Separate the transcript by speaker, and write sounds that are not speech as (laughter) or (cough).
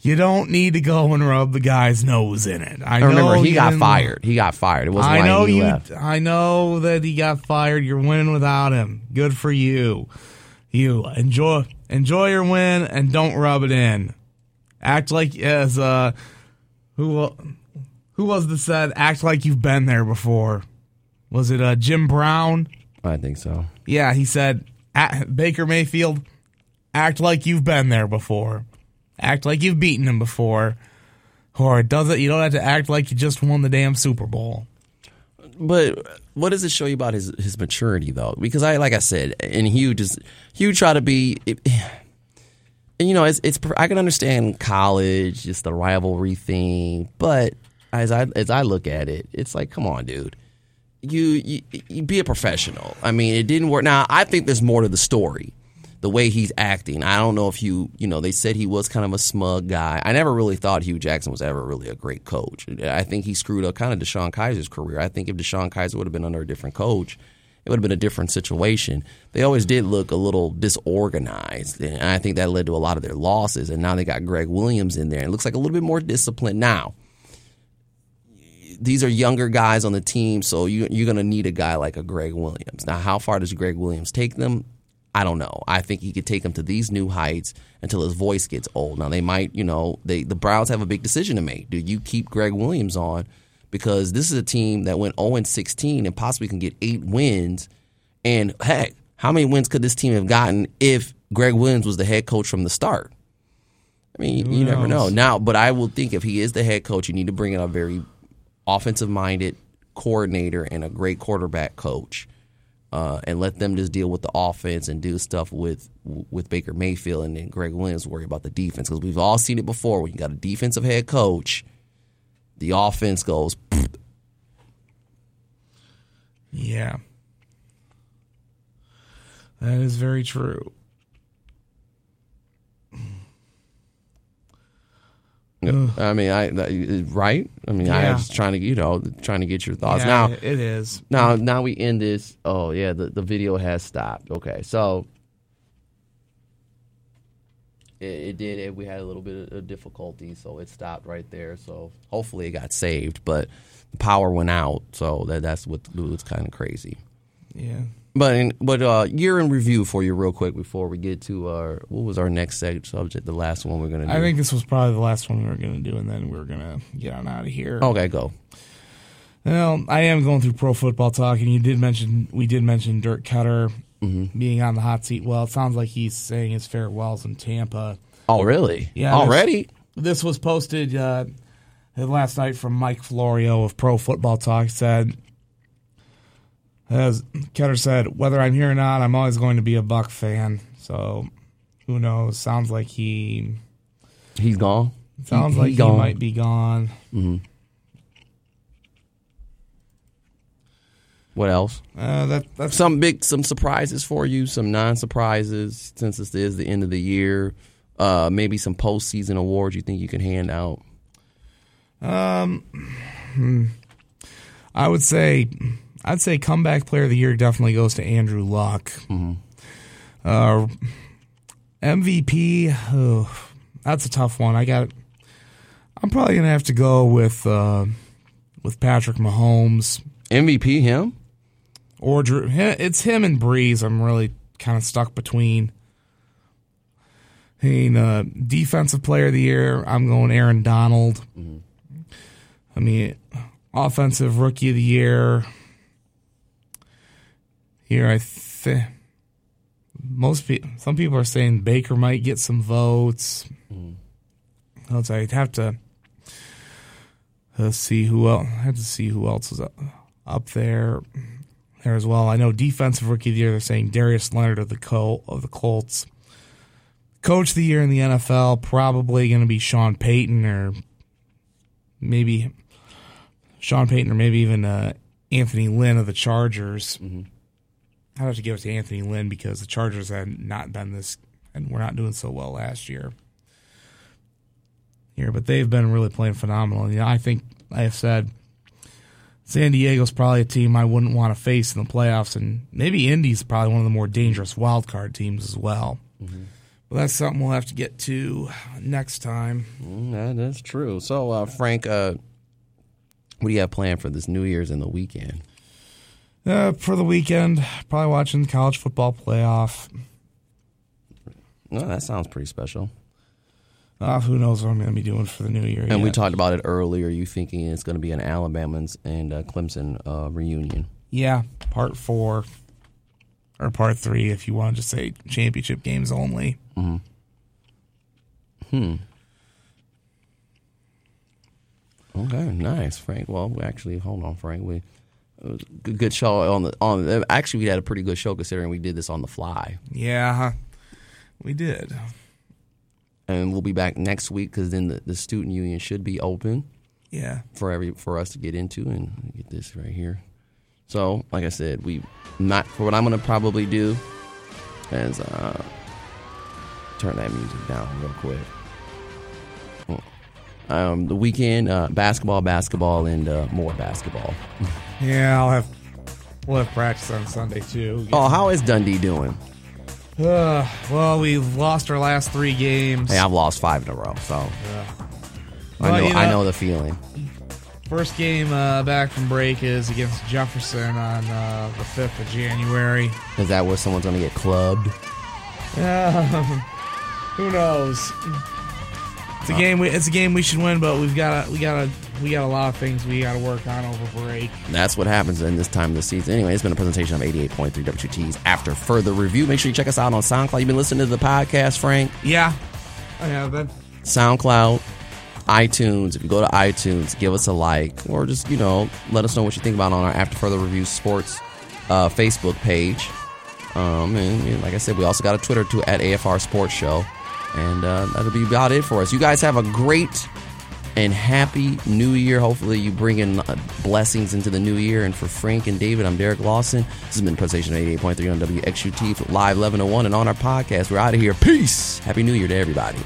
Speaker 1: you don't need to go and rub the guy's nose in it. I,
Speaker 2: I remember he got fired. He got fired. It wasn't
Speaker 1: I
Speaker 2: like
Speaker 1: know you.
Speaker 2: left.
Speaker 1: I know that he got fired. You're winning without him. Good for you. You enjoy enjoy your win and don't rub it in. Act like as uh who who was the said act like you've been there before. Was it uh Jim Brown?
Speaker 2: I think so.
Speaker 1: Yeah, he said Baker Mayfield act like you've been there before. Act like you've beaten him before. Or it doesn't you don't have to act like you just won the damn Super Bowl.
Speaker 2: But what does it show you about his his maturity though? Because I like I said, and Hugh just Hugh try to be. (sighs) and you know, it's it's I can understand college, just the rivalry thing, but as I as I look at it, it's like, come on, dude. You, you you be a professional. I mean, it didn't work. Now, I think there's more to the story. The way he's acting, I don't know if you, you know, they said he was kind of a smug guy. I never really thought Hue Jackson was ever really a great coach. I think he screwed up kind of DeShone Kizer's career. I think if Deshaun Kaiser would have been under a different coach, it would have been a different situation. They always did look a little disorganized, and I think that led to a lot of their losses. And now they got Gregg Williams in there, and it looks like a little bit more disciplined now. These are younger guys on the team, so you, you're going to need a guy like a Gregg Williams. Now, how far does Gregg Williams take them? I don't know. I think he could take them to these new heights until his voice gets old. Now they might, you know, they the Browns have a big decision to make. Do you keep Gregg Williams on because this is a team that went 0 16 and possibly can get eight wins? And heck, how many wins could this team have gotten if Gregg Williams was the head coach from the start? I mean, you, you never know. Now, but I will think if he is the head coach, you need to bring in a very offensive minded coordinator and a great quarterback coach uh, and let them just deal with the offense and do stuff with with Baker Mayfield and then Gregg Williams worry about the defense because we've all seen it before. When you got a defensive head coach, the offense goes.
Speaker 1: Yeah. That is very true.
Speaker 2: I mean, I right. I mean, I
Speaker 1: Yeah.
Speaker 2: was trying to you know trying to get your thoughts
Speaker 1: yeah,
Speaker 2: now.
Speaker 1: it is.
Speaker 2: Now, now we end this. Oh yeah, the, the video has stopped. Okay, so it, it did. It, we had a little bit of difficulty, so it stopped right there. So hopefully it got saved, but the power went out. So that that's what was kind of crazy.
Speaker 1: Yeah.
Speaker 2: But in, but uh, year in review for you, real quick, before we get to our what was our next subject, the last one we're gonna do.
Speaker 1: I think this was probably the last one we were going to do, and then we are going to get on out of here.
Speaker 2: Okay, go.
Speaker 1: Well, I am going through pro football talk, and you did mention we did mention Dirk Koetter
Speaker 2: Mm-hmm.
Speaker 1: being on the hot seat. Well, it sounds like he's saying his farewells in Tampa.
Speaker 2: Oh, really?
Speaker 1: Yeah,
Speaker 2: Already?
Speaker 1: This was posted uh, last night from Mike Florio of Pro Football Talk. Said, as Koetter said, whether I'm here or not, I'm always going to be a Buck fan. So, who knows? Sounds like he
Speaker 2: He's gone.
Speaker 1: sounds
Speaker 2: He-
Speaker 1: like
Speaker 2: he gone.
Speaker 1: might be gone.
Speaker 2: What else?
Speaker 1: Uh, that that's
Speaker 2: some big some surprises for you, some non surprises since this is the end of the year. Uh, maybe some postseason awards you think you can hand out.
Speaker 1: Um, I would say, I'd say comeback player of the year definitely goes to Andrew Luck. Uh, MVP, oh, that's a tough one. I got. I'm probably gonna have to go with uh, with Patrick Mahomes
Speaker 2: MVP him?
Speaker 1: or Drew. It's him and Brees. I'm really kind of stuck between. I mean, uh, defensive player of the year. I'm going Aaron Donald. I mean, offensive rookie of the year. Here, I think most people, some people are saying Baker might get some votes. Else I'd have to uh, see who else. I have to see who else is up, up there there as well. I know defensive rookie of the year. They're saying Darius Leonard of the Col- of the Colts. Coach of the year in the NFL probably going to be Sean Payton or maybe Sean Payton or maybe even uh, Anthony Lynn of the Chargers. I'd have to give it to Anthony Lynn because the Chargers had not done this and we're not doing so well last year. Here, but they've been really playing phenomenal. You know, I think I have said San Diego's probably a team I wouldn't want to face in the playoffs, and maybe Indy's probably one of the more dangerous wild card teams as well. Well, that's something we'll have to get to next time.
Speaker 2: Mm, that's true. So, uh, Frank, uh, what do you have planned for this New Year's and the weekend?
Speaker 1: Uh, for the weekend, probably watching the college football playoff.
Speaker 2: No, that sounds pretty special.
Speaker 1: Uh, who knows what I'm going to be doing for the new year?
Speaker 2: And we talked about it earlier. You thinking it's going to be an Alabamans and uh, Clemson uh, reunion?
Speaker 1: Yeah, part four or part three, if you want to just say championship games only. Hmm.
Speaker 2: Okay, nice, Frank. Well, we actually, hold on, Frank. We it was a good, good show on the on. Actually, we had a pretty good show considering we did this on the fly.
Speaker 1: Yeah, we did.
Speaker 2: And we'll be back next week because then the, the student union should be open
Speaker 1: Yeah.
Speaker 2: for every for us to get into and get this right here. So, like I said, we not for what I'm gonna probably do is uh, turn that music down real quick. Um, the weekend, uh, basketball, basketball, and uh, more basketball. (laughs)
Speaker 1: Yeah, I'll have we'll have practice on Sunday too.
Speaker 2: Oh, how is Dundee doing?
Speaker 1: Uh, well, we've lost our last three games.
Speaker 2: Hey, I've lost five in a row, so I
Speaker 1: Well,
Speaker 2: know
Speaker 1: you
Speaker 2: I
Speaker 1: know-
Speaker 2: know the feeling.
Speaker 1: First game uh, back from break is against Jefferson on uh, the fifth of January.
Speaker 2: Is that where someone's gonna get clubbed?
Speaker 1: Yeah, who knows? It's a game. We, it's a game we should win, but we've got we got we got a lot of things we got to work on over break.
Speaker 2: That's what happens in this time of the season. Anyway, it's been a presentation of 88.3 WTs. After further review, make sure you check us out on SoundCloud. You've been listening to the podcast, Frank.
Speaker 1: Yeah, I have been.
Speaker 2: SoundCloud, iTunes. If you go to iTunes, give us a like, or just you know let us know what you think about on our After Further Review Sports uh, Facebook page. Um, and, and like I said, we also got a Twitter too at AFR Sports Show, and uh, that'll be about it for us. You guys have a great and happy New Year. Hopefully, you bring in uh, blessings into the new year. And for Frank and David, I'm Derek Lawson. This has been a presentation 88.3 on WXUT Live 1101 and on our podcast. We're out of here. Peace. Happy New Year to everybody.